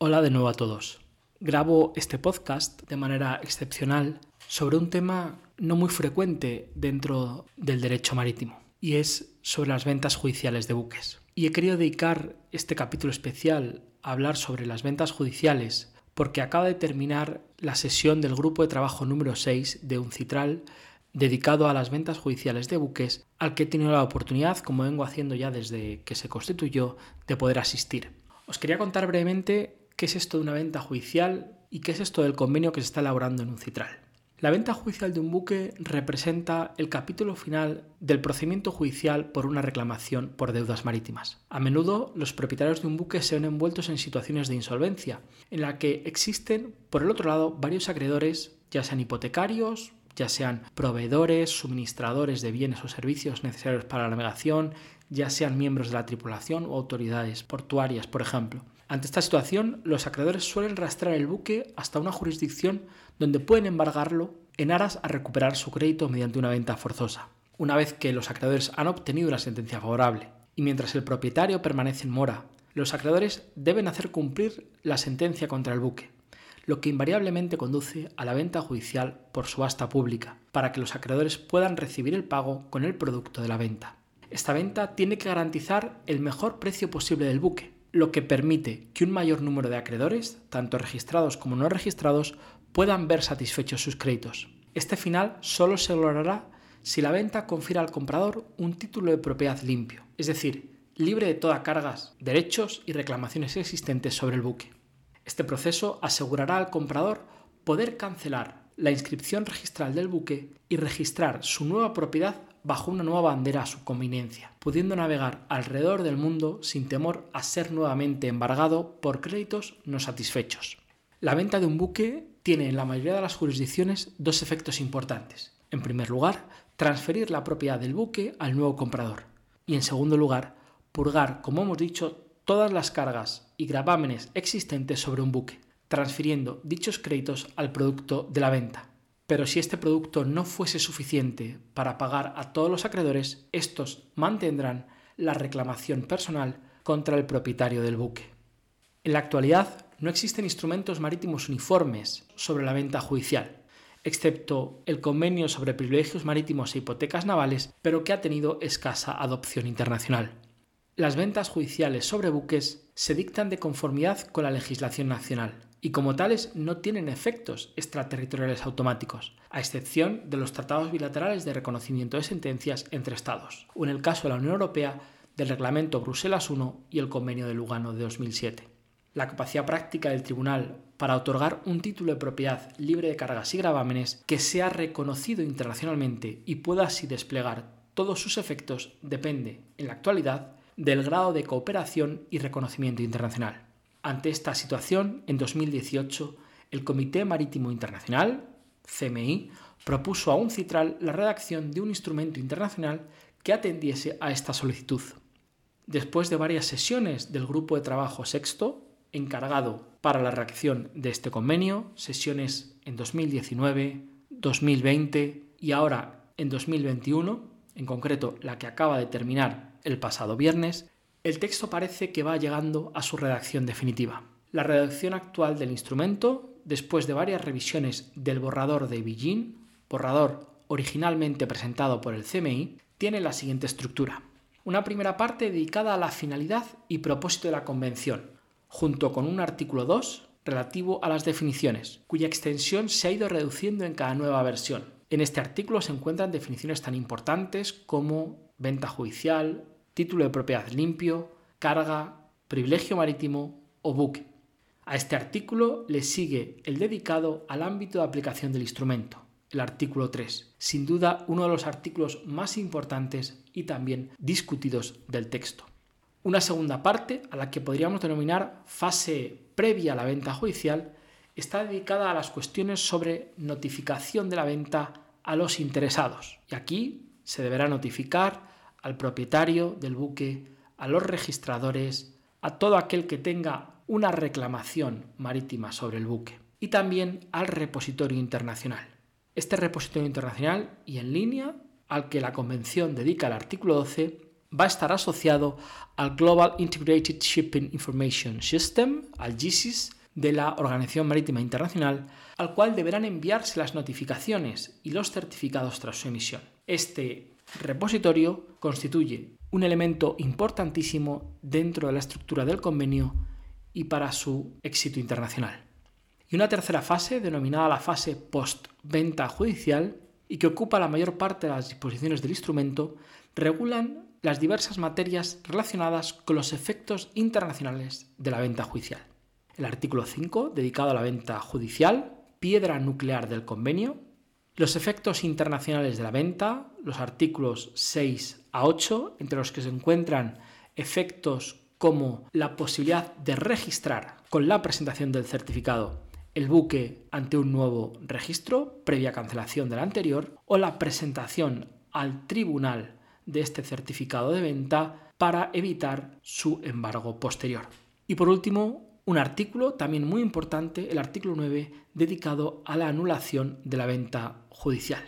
Hola de nuevo a todos. Grabo este podcast de manera excepcional sobre un tema no muy frecuente dentro del derecho marítimo y es sobre las ventas judiciales de buques. Y he querido dedicar este capítulo especial a hablar sobre las ventas judiciales porque acaba de terminar la sesión del grupo de trabajo número 6 de UNCITRAL dedicado a las ventas judiciales de buques al que he tenido la oportunidad, como vengo haciendo ya desde que se constituyó, de poder asistir. Os quería contar brevemente qué es esto de una venta judicial y qué es esto del convenio que se está elaborando en UNCITRAL. La venta judicial de un buque representa el capítulo final del procedimiento judicial por una reclamación por deudas marítimas. A menudo los propietarios de un buque se ven envueltos en situaciones de insolvencia, en la que existen, por el otro lado, varios acreedores, ya sean hipotecarios, ya sean proveedores, suministradores de bienes o servicios necesarios para la navegación, ya sean miembros de la tripulación o autoridades portuarias, por ejemplo. Ante esta situación, los acreedores suelen rastrear el buque hasta una jurisdicción donde pueden embargarlo en aras a recuperar su crédito mediante una venta forzosa, una vez que los acreedores han obtenido una sentencia favorable. Y mientras el propietario permanece en mora, los acreedores deben hacer cumplir la sentencia contra el buque, lo que invariablemente conduce a la venta judicial por subasta pública, para que los acreedores puedan recibir el pago con el producto de la venta. Esta venta tiene que garantizar el mejor precio posible del buque, lo que permite que un mayor número de acreedores, tanto registrados como no registrados, puedan ver satisfechos sus créditos. Este final solo se logrará si la venta confiere al comprador un título de propiedad limpio, es decir, libre de todas cargas, derechos y reclamaciones existentes sobre el buque. Este proceso asegurará al comprador poder cancelar la inscripción registral del buque y registrar su nueva propiedad bajo una nueva bandera a su conveniencia, pudiendo navegar alrededor del mundo sin temor a ser nuevamente embargado por créditos no satisfechos. La venta de un buque tiene en la mayoría de las jurisdicciones dos efectos importantes. En primer lugar, transferir la propiedad del buque al nuevo comprador. Y en segundo lugar, purgar, como hemos dicho, todas las cargas y gravámenes existentes sobre un buque, transfiriendo dichos créditos al producto de la venta. Pero si este producto no fuese suficiente para pagar a todos los acreedores, estos mantendrán la reclamación personal contra el propietario del buque. En la actualidad no existen instrumentos marítimos uniformes sobre la venta judicial, excepto el convenio sobre privilegios marítimos e hipotecas navales, pero que ha tenido escasa adopción internacional. Las ventas judiciales sobre buques se dictan de conformidad con la legislación nacional, y como tales no tienen efectos extraterritoriales automáticos, a excepción de los tratados bilaterales de reconocimiento de sentencias entre Estados, o en el caso de la Unión Europea del Reglamento Bruselas I y el Convenio de Lugano de 2007. La capacidad práctica del tribunal para otorgar un título de propiedad libre de cargas y gravámenes que sea reconocido internacionalmente y pueda así desplegar todos sus efectos depende, en la actualidad, del grado de cooperación y reconocimiento internacional. Ante esta situación, en 2018, el Comité Marítimo Internacional, CMI, propuso a UNCITRAL la redacción de un instrumento internacional que atendiese a esta solicitud. Después de varias sesiones del grupo de trabajo sexto, encargado para la redacción de este convenio, sesiones en 2019, 2020 y ahora en 2021, en concreto la que acaba de terminar el pasado viernes, el texto parece que va llegando a su redacción definitiva. La redacción actual del instrumento, después de varias revisiones del borrador de Beijing, borrador originalmente presentado por el CMI, tiene la siguiente estructura. Una primera parte dedicada a la finalidad y propósito de la Convención, junto con un artículo 2 relativo a las definiciones, cuya extensión se ha ido reduciendo en cada nueva versión. En este artículo se encuentran definiciones tan importantes como venta judicial, título de propiedad limpio, carga, privilegio marítimo o buque. A este artículo le sigue el dedicado al ámbito de aplicación del instrumento, el artículo 3, sin duda uno de los artículos más importantes y también discutidos del texto. Una segunda parte, a la que podríamos denominar fase previa a la venta judicial, está dedicada a las cuestiones sobre notificación de la venta a los interesados. Y aquí se deberá notificar al propietario del buque, a los registradores, a todo aquel que tenga una reclamación marítima sobre el buque y también al repositorio internacional. Este repositorio internacional y en línea al que la Convención dedica el artículo 12 va a estar asociado al Global Integrated Shipping Information System, al GISIS, de la Organización Marítima Internacional, al cual deberán enviarse las notificaciones y los certificados tras su emisión. Este repositorio constituye un elemento importantísimo dentro de la estructura del convenio y para su éxito internacional. Y una tercera fase, denominada la fase post-venta judicial, y que ocupa la mayor parte de las disposiciones del instrumento, regulan las diversas materias relacionadas con los efectos internacionales de la venta judicial. El artículo 5, dedicado a la venta judicial, piedra nuclear del convenio, los efectos internacionales de la venta, los artículos 6 a 8, entre los que se encuentran efectos como la posibilidad de registrar con la presentación del certificado el buque ante un nuevo registro previa cancelación del anterior o la presentación al tribunal de este certificado de venta para evitar su embargo posterior. Y por último, un artículo también muy importante, el artículo 9, dedicado a la anulación de la venta judicial.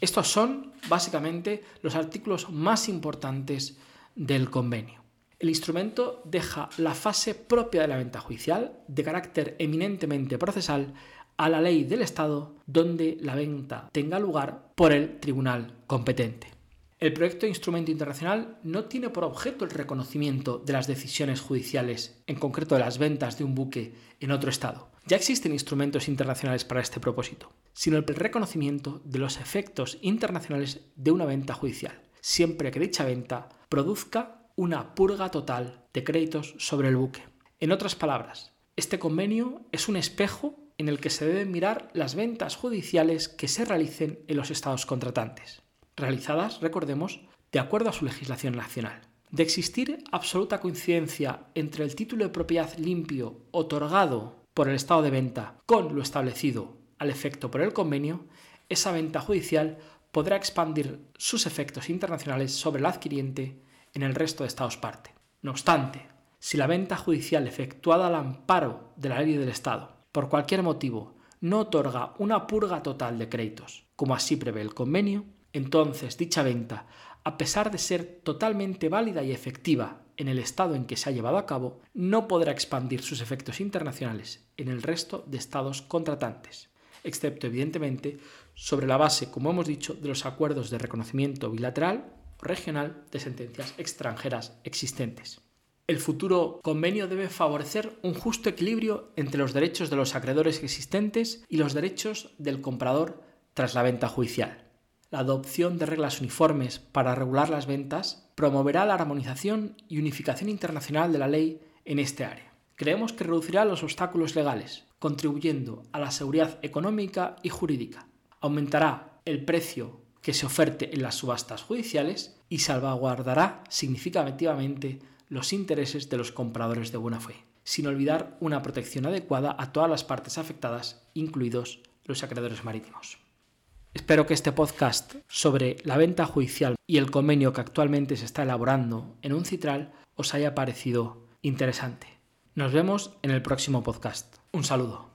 Estos son básicamente los artículos más importantes del convenio. El instrumento deja la fase propia de la venta judicial, de carácter eminentemente procesal, a la ley del Estado donde la venta tenga lugar por el tribunal competente. El proyecto de instrumento internacional no tiene por objeto el reconocimiento de las decisiones judiciales, en concreto de las ventas de un buque en otro Estado. Ya existen instrumentos internacionales para este propósito, sino el reconocimiento de los efectos internacionales de una venta judicial, siempre que dicha venta produzca una purga total de créditos sobre el buque. En otras palabras, este convenio es un espejo en el que se deben mirar las ventas judiciales que se realicen en los estados contratantes realizadas, recordemos, de acuerdo a su legislación nacional. De existir absoluta coincidencia entre el título de propiedad limpio otorgado por el estado de venta con lo establecido al efecto por el convenio, esa venta judicial podrá expandir sus efectos internacionales sobre el adquiriente en el resto de estados parte. No obstante, si la venta judicial efectuada al amparo de la ley del Estado, por cualquier motivo, no otorga una purga total de créditos, como así prevé el convenio, entonces, dicha venta, a pesar de ser totalmente válida y efectiva en el estado en que se ha llevado a cabo, no podrá expandir sus efectos internacionales en el resto de estados contratantes, excepto evidentemente sobre la base, como hemos dicho, de los acuerdos de reconocimiento bilateral o regional de sentencias extranjeras existentes. El futuro convenio debe favorecer un justo equilibrio entre los derechos de los acreedores existentes y los derechos del comprador tras la venta judicial la adopción de reglas uniformes para regular las ventas promoverá la armonización y unificación internacional de la ley en este área. Creemos que reducirá los obstáculos legales, contribuyendo a la seguridad económica y jurídica. Aumentará el precio que se oferte en las subastas judiciales y salvaguardará significativamente los intereses de los compradores de buena fe, sin olvidar una protección adecuada a todas las partes afectadas, incluidos los acreedores marítimos. Espero que este podcast sobre la venta judicial y el convenio que actualmente se está elaborando en un citral os haya parecido interesante. Nos vemos en el próximo podcast. Un saludo.